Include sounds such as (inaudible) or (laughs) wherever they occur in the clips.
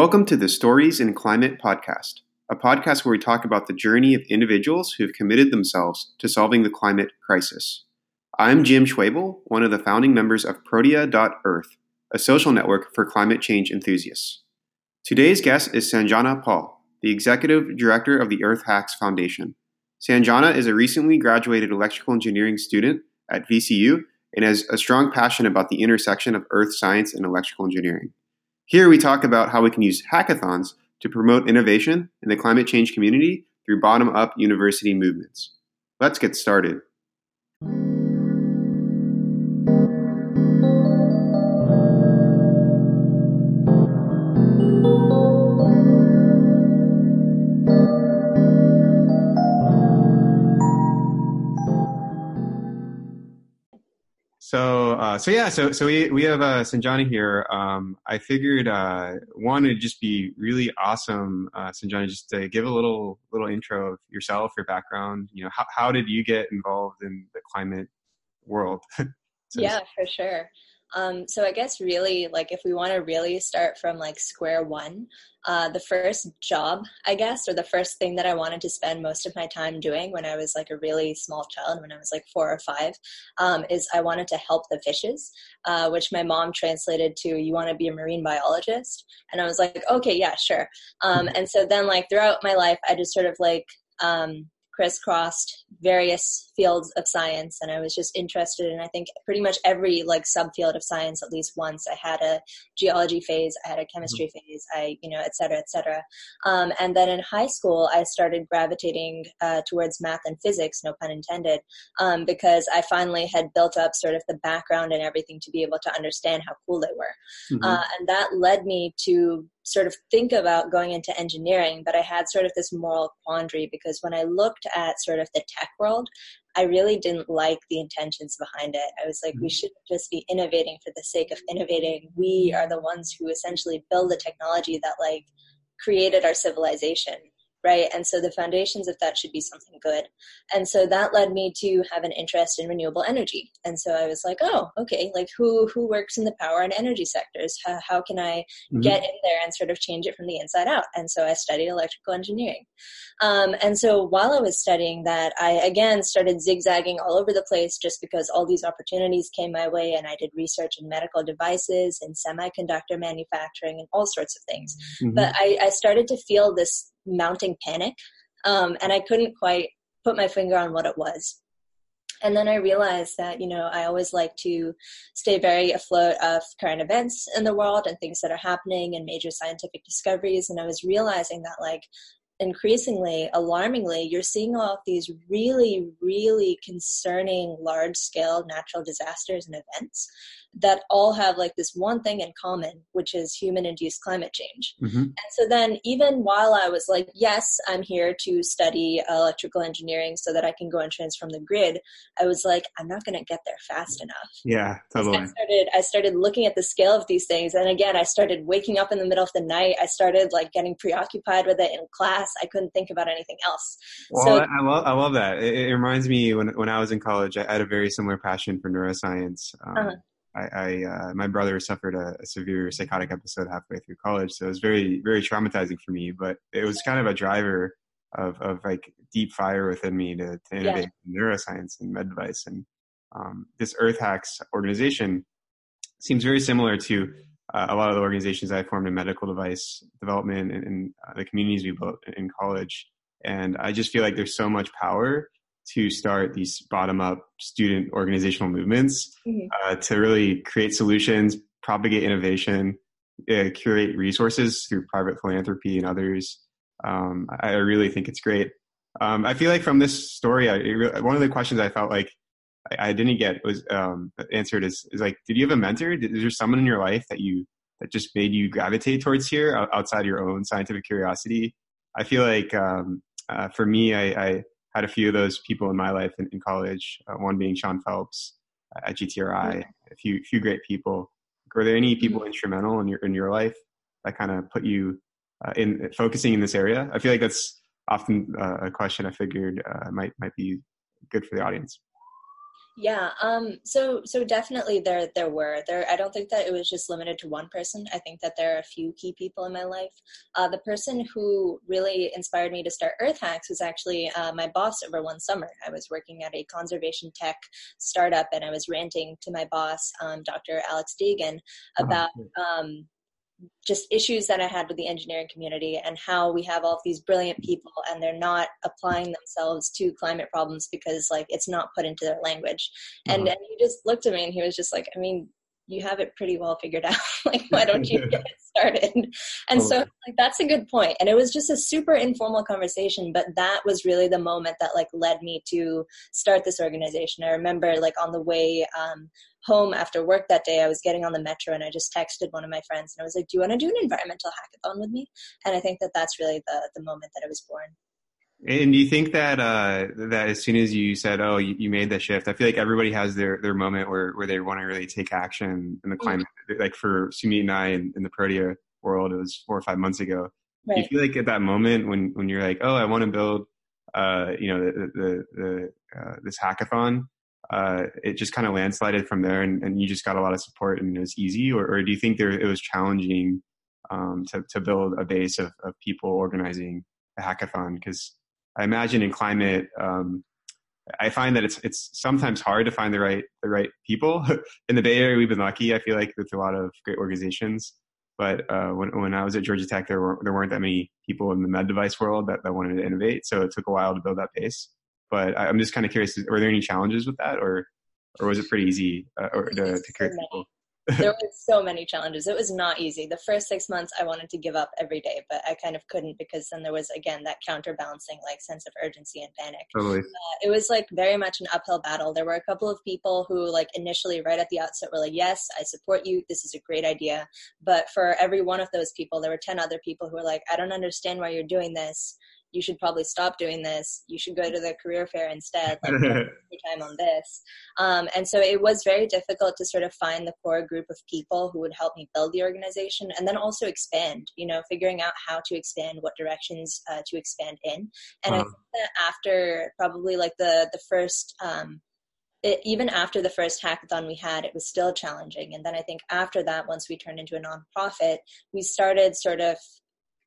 Welcome to the Stories in Climate podcast, a podcast where we talk about the journey of individuals who have committed themselves to solving the climate crisis. I'm Jim Schwabel, one of the founding members of Protea.earth, a social network for climate change enthusiasts. Today's guest is Sanjana Paul, the executive director of the Earth Hacks Foundation. Sanjana is a recently graduated electrical engineering student at VCU and has a strong passion about the intersection of earth science and electrical engineering. Here we talk about how we can use hackathons to promote innovation in the climate change community through bottom up university movements. Let's get started. Uh, so yeah, so so we we have uh, Sanjana here. Um, I figured uh, one would just be really awesome, uh, Sanjana, just to give a little little intro of yourself, your background. You know, how how did you get involved in the climate world? (laughs) so yeah, for sure. Um, so I guess really, like, if we want to really start from like square one, uh, the first job, I guess, or the first thing that I wanted to spend most of my time doing when I was like a really small child, when I was like four or five, um, is I wanted to help the fishes, uh, which my mom translated to "You want to be a marine biologist," and I was like, "Okay, yeah, sure." Um, and so then, like throughout my life, I just sort of like um, crisscrossed various fields of science and i was just interested in i think pretty much every like subfield of science at least once i had a geology phase i had a chemistry mm-hmm. phase i you know et cetera et cetera um, and then in high school i started gravitating uh, towards math and physics no pun intended um, because i finally had built up sort of the background and everything to be able to understand how cool they were mm-hmm. uh, and that led me to sort of think about going into engineering, but I had sort of this moral quandary because when I looked at sort of the tech world, I really didn't like the intentions behind it. I was like, we mm-hmm. shouldn't just be innovating for the sake of innovating. We are the ones who essentially build the technology that like created our civilization right? And so the foundations of that should be something good. And so that led me to have an interest in renewable energy. And so I was like, oh, okay, like who who works in the power and energy sectors? How, how can I mm-hmm. get in there and sort of change it from the inside out? And so I studied electrical engineering. Um, and so while I was studying that, I again started zigzagging all over the place just because all these opportunities came my way, and I did research in medical devices and semiconductor manufacturing and all sorts of things. Mm-hmm. But I, I started to feel this mounting panic, um, and I couldn't quite put my finger on what it was. And then I realized that, you know, I always like to stay very afloat of current events in the world and things that are happening and major scientific discoveries. And I was realizing that, like, increasingly, alarmingly, you're seeing all of these really, really concerning large scale natural disasters and events that all have like this one thing in common, which is human induced climate change. Mm-hmm. And so then, even while I was like, yes, I'm here to study electrical engineering so that I can go and transform the grid, I was like, I'm not going to get there fast enough. Yeah, totally. I started, I started looking at the scale of these things. And again, I started waking up in the middle of the night. I started like getting preoccupied with it in class. I couldn't think about anything else. Well, so, I love, I love that. It, it, reminds me when, when I was in college, I had a very similar passion for neuroscience. Um, uh-huh I, I uh, my brother suffered a, a, severe psychotic episode halfway through college, so it was very very traumatizing for me. But it was kind of a driver of of like deep fire within me to, to innovate yeah. in neuroscience and med device. And um, this Earth Hacks organization seems very similar to uh, a lot of the organizations I formed in medical device development and, and uh, the communities we built in college. And I just feel like there's so much power to start these bottom up student organizational movements mm-hmm. uh, to really create solutions, propagate innovation, uh, curate resources through private philanthropy and others. Um, I really think it's great. Um, I feel like from this story, I, one of the questions I felt like I, I didn't get was um, answered is, is like, did you have a mentor? Did, is there someone in your life that you that just made you gravitate towards here outside your own scientific curiosity? I feel like um, uh, for me, I, I had a few of those people in my life in, in college. Uh, one being Sean Phelps uh, at GTRI. A few few great people. Were there any people mm-hmm. instrumental in your in your life that kind of put you uh, in focusing in this area? I feel like that's often uh, a question I figured uh, might might be good for the audience. Yeah. Um, so so definitely there there were there. I don't think that it was just limited to one person. I think that there are a few key people in my life. Uh, the person who really inspired me to start Earth Hacks was actually uh, my boss over one summer. I was working at a conservation tech startup, and I was ranting to my boss, um, Dr. Alex Deegan, uh-huh. about. Um, just issues that I had with the engineering community and how we have all of these brilliant people and they're not applying themselves to climate problems because like it's not put into their language. And, and he just looked at me and he was just like, I mean, you have it pretty well figured out. (laughs) like, why don't you (laughs) get started? And so like that's a good point. And it was just a super informal conversation, but that was really the moment that like led me to start this organization. I remember like on the way um, home after work that day, I was getting on the metro and I just texted one of my friends and I was like, "Do you want to do an environmental hackathon with me?" And I think that that's really the the moment that I was born. And do you think that uh, that as soon as you said, "Oh, you, you, made the shift," I feel like everybody has their their moment where where they want to really take action in the mm-hmm. climate. Mm-hmm. Like for Sumit and I in, in, the Protea world, it was four or five months ago. Right. Do you feel like at that moment when when you're like, "Oh, I want to build," uh, you know, the the, the uh, this hackathon, uh, it just kind of landslided from there and, and, you just got a lot of support and it was easy or, or do you think there it was challenging um, to, to build a base of, of people organizing a hackathon because i imagine in climate um, i find that it's it's sometimes hard to find the right the right people. (laughs) In the bay area we've been lucky i feel like with a lot of great organizations. But uh, when, when i was at georgia tech there, were, there weren't that many people in the med device world that, that wanted to innovate. So it took a while to build that base but I'm just kind of curious: were there any challenges with that, or or was it pretty easy uh, or to, to create people? There were so many challenges. It was not easy. The first six months, I wanted to give up every day, but I kind of couldn't because then there was again that counterbalancing like sense of urgency and panic. Totally. Uh, it was like very much an uphill battle. There were a couple of people who like initially right at the outset were like, "Yes, I support you. This is a great idea." But for every one of those people, there were ten other people who were like, "I don't understand why you're doing this." You should probably stop doing this. You should go to the career fair instead. (laughs) Like, time on this. Um, and so it was very difficult to sort of find the core group of people who would help me build the organization and then also expand, you know, figuring out how to expand, what directions uh, to expand in. And. I think that after probably like the, the first, um, it, even after the first hackathon we had, it was still challenging. And then I think after that, once we turned into a nonprofit, we started sort of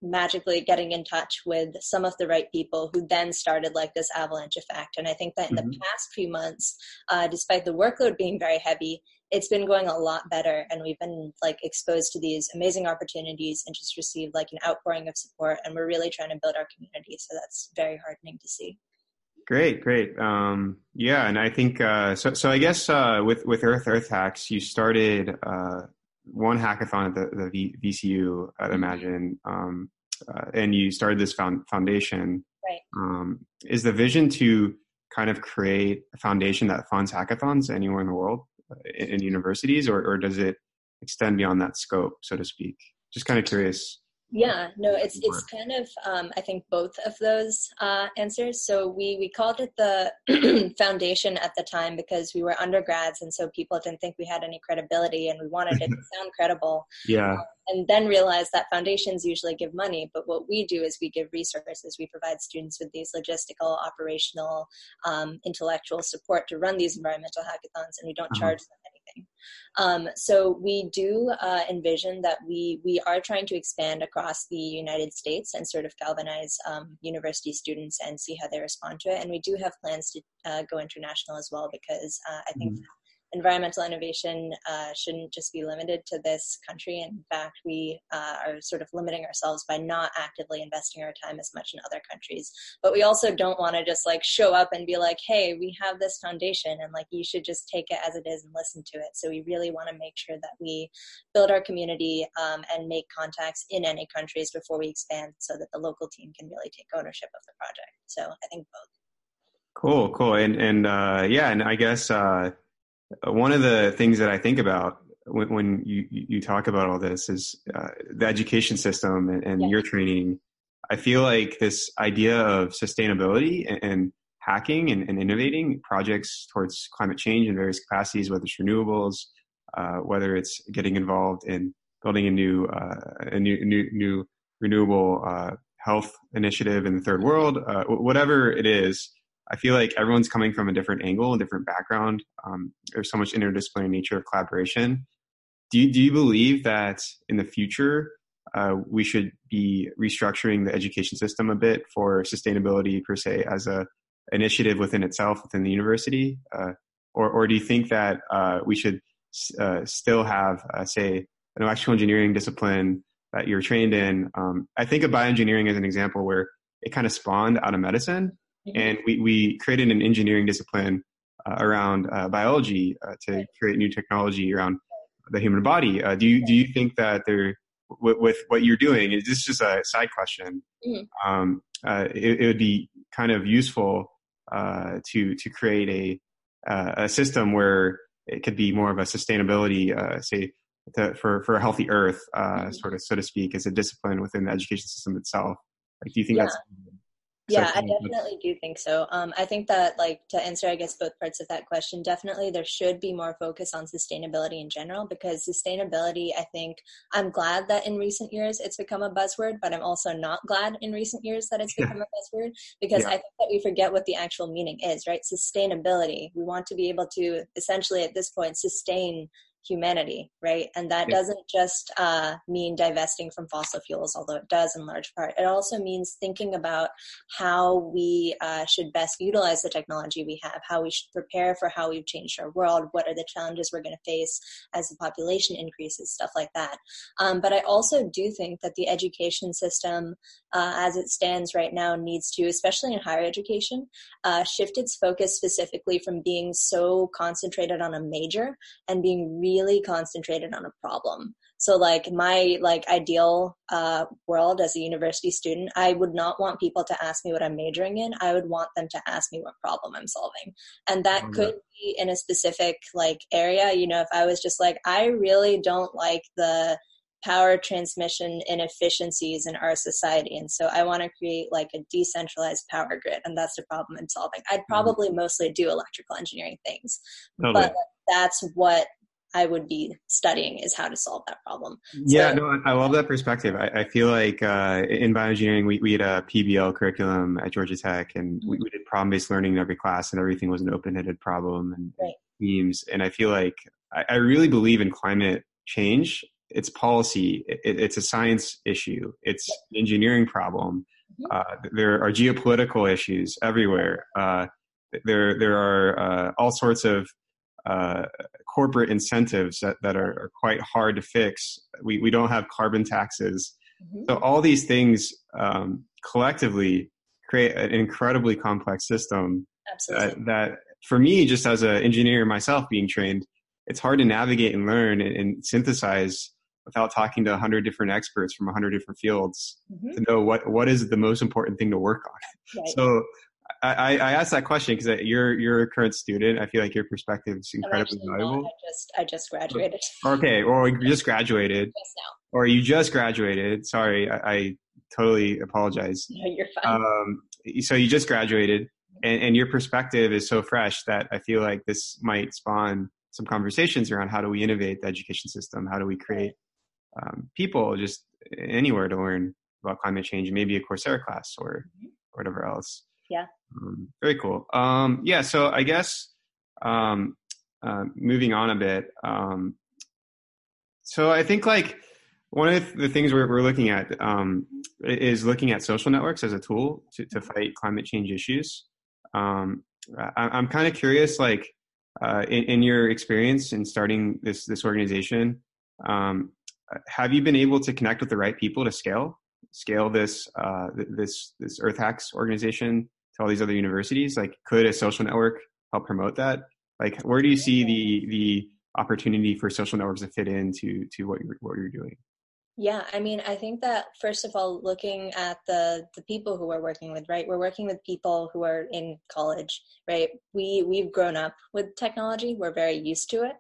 magically getting in touch with some of the right people who then started like this avalanche effect. And I think that in mm-hmm. the past few months, uh, despite the workload being very heavy, it's been going a lot better. And we've been like exposed to these amazing opportunities and just received like an outpouring of support. And we're really trying to build our community. So that's very heartening to see. Great great. Um, yeah and i think uh, so so i guess uh, with with earth earth hacks you started uh, one hackathon at the, the v, VCU at mm-hmm. Imagine, um, uh, and you started this found, foundation. Right. Um, is the vision to kind of create a foundation that funds hackathons anywhere in the world, uh, in, in universities, or, or does it extend beyond that scope, so to speak? Just kind of curious yeah no it's it's kind of um, i think both of those uh, answers. So we we called it the (clears throat) foundation at the time because we were undergrads and so people didn't think we had any credibility and we wanted it to (laughs) sound credible. Yeah. Um, and then realized that foundations usually give money but what we do is we give resources. We provide students with these logistical operational um, intellectual support to run these environmental hackathons and we don't uh-huh. charge them um, so we do uh, envision that we we are trying to expand across the United States and sort of galvanize um, university students and see how they respond to it. And we do have plans to uh, go international as well because uh, I think. Mm-hmm environmental innovation uh, shouldn't just be limited to this country. In fact, we uh, are sort of limiting ourselves by not actively investing our time as much in other countries. But we also don't want to just like show up and be like, hey, we have this foundation and like you should just take it as it is and listen to it. So we really want to make sure that we build our community um, and make contacts in any countries before we expand so that the local team can really take ownership of the project. So I think both. Cool, cool, and and uh, yeah, and I guess uh, one of the things that I think about when, when you, you talk about all this is uh, the education system and, and your training. I feel like this idea of sustainability and, and hacking and, and, innovating projects towards climate change in various capacities, whether it's renewables, uh, whether it's getting involved in building a new uh, a new new, new renewable uh, health initiative in the third world, uh, whatever it is. I feel like everyone's coming from a different angle, a different background. Um, there's so much interdisciplinary nature of collaboration. Do you, do you believe that in the future uh, we should be restructuring the education system a bit for sustainability per se as a initiative within itself within the university, uh, or or do you think that uh, we should uh, still have uh, say an electrical engineering discipline that you're trained in? Um, I think of bioengineering as an example where it kind of spawned out of medicine Mm-hmm. And we, we created an engineering discipline uh, around uh, biology uh, to create new technology around the human body. Uh, do you do you think that there, with, with, what you're doing, is this just a side question? Mm-hmm. Um, uh, it, it, would be kind of useful uh, to to create a a system where it could be more of a sustainability, say, to, for for a healthy Earth, mm-hmm. sort of so to speak, as a discipline within the education system itself. Like, do you think yeah. that's yeah i definitely do think so um, i think that like to answer i guess both parts of that question definitely there should be more focus on sustainability in general because sustainability i think i'm glad that in recent years it's become a buzzword but i'm also not glad in recent years that it's become yeah. a buzzword because yeah. i think that we forget what the actual meaning is right sustainability we want to be able to essentially at this point sustain humanity, right? And that yeah. doesn't just uh, mean divesting from fossil fuels, although it does in large part. It also means thinking about how we uh, should best utilize the technology we have, how we should prepare for how we've changed our world, what are the challenges we're going to face as the population increases, stuff like that. Um, but I also do think that the education system, uh, as it stands right now, needs to, especially in higher education, uh, shift its focus specifically from being so concentrated on a major and being really concentrated on a problem. So like my like ideal uh, world as a university student i would not want people to ask me what i'm majoring in. I would want them to ask me what problem i'm solving. And that mm-hmm. could be in a specific like area. You know if i was just like i really don't like the power transmission inefficiencies in our society. And so I want to create like a decentralized power grid, and that's the problem I'm solving. I'd mm-hmm. probably mm-hmm. mostly do electrical engineering things, totally. but that's what I would be studying is how to solve that problem. Yeah, so, no, I love that perspective. I, I feel like uh, in bioengineering, we, we had a PBL curriculum at Georgia Tech, and we, we did problem-based learning in every class, and everything was an open-ended problem and right. themes. And I feel like I, I, really believe in climate change. It's policy. It, it's a science issue. It's an engineering problem. Mm-hmm. Uh, there are geopolitical issues everywhere. Uh, there, there are uh, all sorts of uh, corporate incentives that, that are, are, quite hard to fix. We, we don't have carbon taxes. Mm-hmm. So all these things um, collectively create an incredibly complex system that, that, for me, just as an engineer myself being trained, it's hard to navigate and learn and, and synthesize without talking to 100 different experts from 100 different fields mm-hmm. to know what, what is the most important thing to work on. Right. So I, I asked that question because you're you're a current student. I feel like your perspective is incredibly valuable. Not. I just I just graduated. (laughs) Okay, or you just graduated. (laughs) Just now. Or you just graduated. Sorry, I, I totally apologize. No, you're fine. Um, so you just graduated, and, and your perspective is so fresh that I feel like this might spawn some conversations around how do we innovate the education system? How do we create um, people just anywhere to learn about climate change? Maybe a Coursera class or, mm-hmm. or whatever else. Yeah. Um, very cool. Um, yeah. So I guess um, uh, moving on a bit. Um, so I think like one of the things we're, we're looking at um, is looking at social networks as a tool to, to fight climate change issues. Um, I, am kind of curious, like uh, in, in, your experience in starting this this organization, um, have you been able to connect with the right people to scale scale this uh, this this Earth Hacks organization to all these other universities? Like, could a social network help promote that? Like, where do you see the the opportunity for social networks to fit into to what you're what you're doing? Yeah, I mean, I think that first of all, looking at the the people who we're working with, right? We're working with people who are in college, right? We we've grown up with technology. We're very used to it,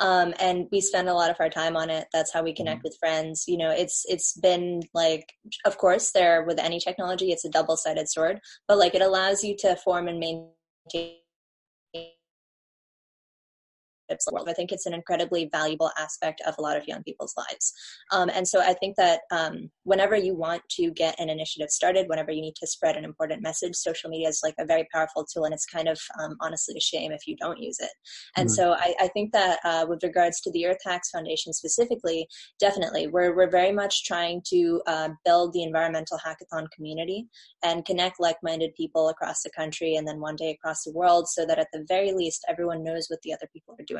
um, and we spend a lot of our time on it. That's how we connect mm-hmm. with friends. You know, it's it's been like, of course, there with any technology, it's a double sided sword, but like it allows you to form and maintain world. I think it's an incredibly valuable aspect of a lot of young people's lives. Um, and so I think that um, whenever you want to get an initiative started, whenever you need to spread an important message, social media is like a very powerful tool, and it's kind of um, honestly a shame if you don't use it. And mm-hmm. so I, I, think that uh, with regards to the Earth Hacks Foundation specifically, definitely we're we're very much trying to uh, build the environmental hackathon community and connect like-minded people across the country and then one day across the world, so that at the very least everyone knows what the other people are doing,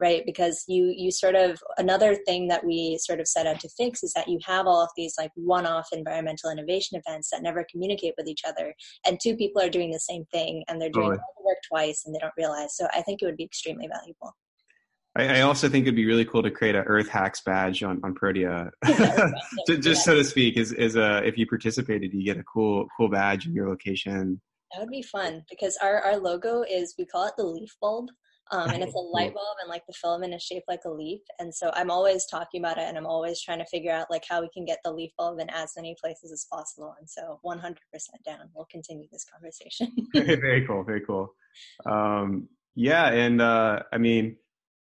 right? Because you you sort of another thing that we sort of set out to fix is that you have all of these like one-off environmental innovation events that never communicate with each other and two people are doing the same thing and they're doing all the work twice and they don't realize so i think it would be extremely valuable I, also think it'd be really cool to create an Earth Hacks badge on, on Protea, (laughs) (laughs) just, just so to speak. Is is a if you participated, you get a cool cool badge in your location. That would be fun because our our logo is we call it the leaf bulb, um, and it's a light bulb and like the filament is shaped like a leaf and so i'm always talking about it and i'm always trying to figure out like how we can get the leaf bulb in as many places as possible and so 100% down. We'll continue this conversation. (laughs) (laughs) Very cool very cool. Um, yeah and uh, i mean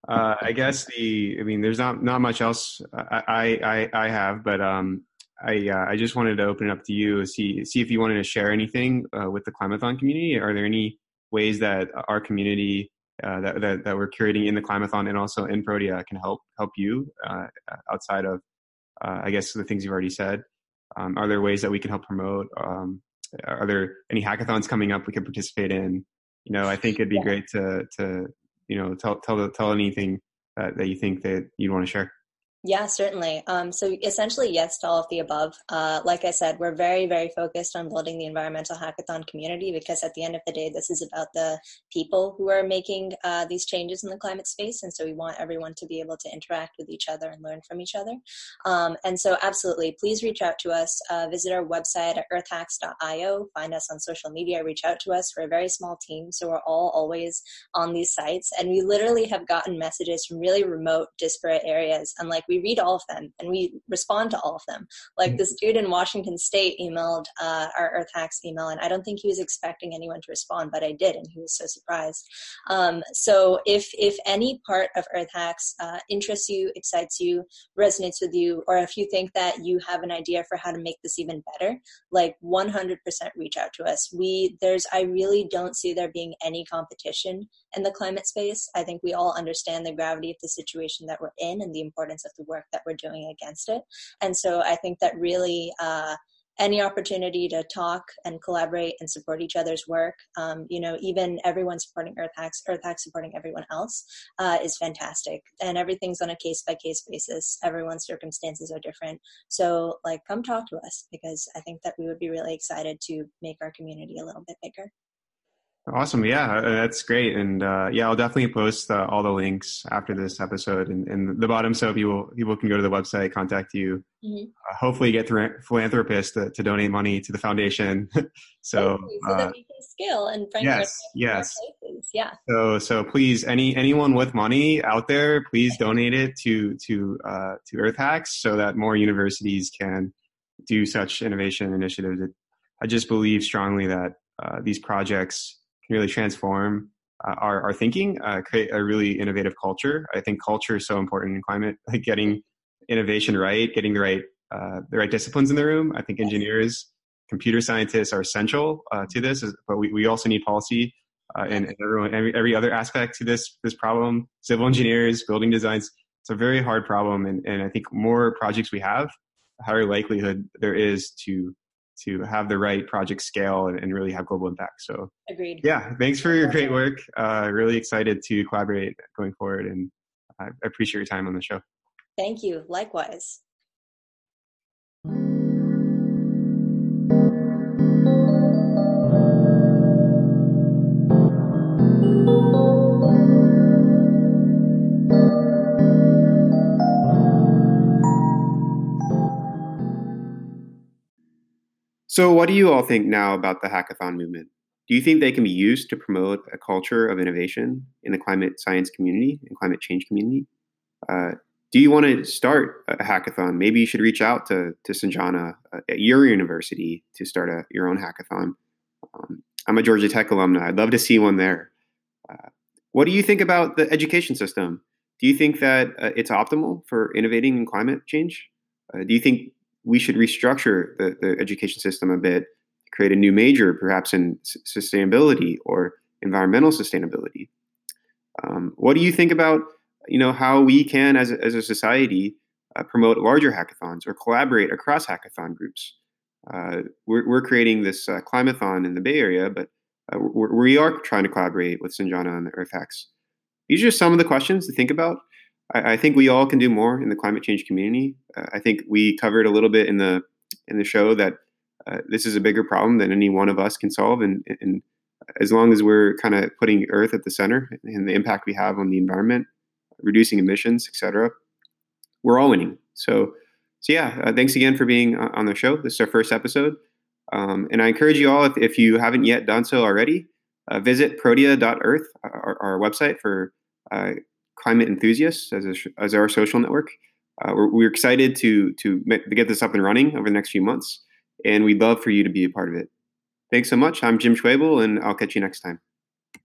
uh, i guess the i mean there's not not much else i i i have but um I uh, I just wanted to open it up to you see see if you wanted to share anything uh, with the Climathon community. Are there any ways that our community uh, that, that, that we're curating in the Climathon and also in Protea can help help you uh, outside of uh, I guess the things you've already said. Um, are there ways that we can help promote? Um, are there any hackathons coming up we could participate in? You know, I think it'd be yeah. great to to you know tell tell tell anything that, that you think that you'd want to share. Yeah, certainly. Um, so essentially, yes to all of the above. Uh, like I said, we're very, very focused on building the environmental hackathon community because at the end of the day, this is about the people who are making uh, these changes in the climate space. And so we want everyone to be able to interact with each other and learn from each other. Um, and so absolutely, please reach out to us. Uh, visit our website at earthhacks.io. Find us on social media. Reach out to us. We're a very small team, so we're all always on these sites. And we literally have gotten messages from really remote, disparate areas. And like we read all of them and we respond to all of them. Like mm. this dude in Washington State emailed uh, our Earth Hacks email, and I don't think he was expecting anyone to respond, but I did, and he was so surprised. Um, so if if any part of Earth Hacks uh, interests you, excites you, resonates with you, or if you think that you have an idea for how to make this even better, like 100% reach out to us. We there's I really don't see there being any competition in the climate space. I think we all understand the gravity of the situation that we're in and the importance of the work that we're doing against it. And so I think that really uh, any opportunity to talk and collaborate and support each other's work, um, you know, even everyone supporting Earth Hacks, Earth Hacks supporting everyone else uh, is fantastic. And everything's on a case by case basis. Everyone's circumstances are different. So, like, come talk to us because I think that we would be really excited to make our community a little bit bigger. Awesome. Yeah, uh, that's great. And uh, yeah, I'll definitely post uh, all the links after this episode in, in, the bottom so people people can go to the website, contact you, mm-hmm. uh, hopefully get through philanthropists to, to, donate money to the foundation. (laughs) so, so that uh, we can scale and bring yes, yes, yeah. So so please, any anyone with money out there, please donate it to to uh, to Earth Hacks so that more universities can do such innovation initiatives. It, I just believe strongly that these projects really transform uh, our, our thinking, uh, create a really innovative culture. I think culture is so important in climate, (laughs) like getting innovation right, getting the right uh, the right disciplines in the room. I think engineers, computer scientists are essential uh, to this, but we, we also need policy uh, and, and everyone, every, every other aspect to this this problem. Civil engineers, building designs. It's a very hard problem, and, and I think more projects we have, higher likelihood there is to to have the right project scale and, and, really have global impact. So, agreed. Yeah, thanks for your great work. Uh, really excited to collaborate going forward, and I appreciate your time on the show. Thank you. Likewise. So, what do you all think now about the hackathon movement? Do you think they can be used to promote a culture of innovation in the climate science community and climate change community? Uh, do you want to start a hackathon? Maybe you should reach out to, to Sanjana uh, at your university to start a, your own hackathon. Um, I'm a Georgia Tech alumna. I'd love to see one there. Uh, what do you think about the education system? Do you think that uh, it's optimal for innovating in climate change? Uh, do you think we should restructure the, the education system a bit, create a new major, perhaps in sustainability or environmental sustainability. Um, what do you think about you know how we can, as a, as a society, uh, promote larger hackathons or collaborate across hackathon groups? Uh, we're, we're creating this uh, climathon in the Bay Area, but uh, we're, we are trying to collaborate with Sanjana and the Earth Hacks. These are some of the questions to think about. I, I think we all can do more in the climate change community. Uh, I think we covered a little bit in the in the show that uh, this is a bigger problem than any one of us can solve, and, and as long as we're kind of putting Earth at the center and the impact we have on the environment, reducing emissions, etc., we're all winning. So, so yeah, uh, thanks again for being on the show. This is our first episode, um, and I encourage you all, if, if you haven't yet done so already, uh, visit protea.earth, our, our website for uh, climate enthusiasts as, a, as our social network. Uh, we're, we're, excited to to get this up and running over the next few months, and we'd love for you to be a part of it. Thanks so much. I'm Jim Schwabel, and I'll catch you next time.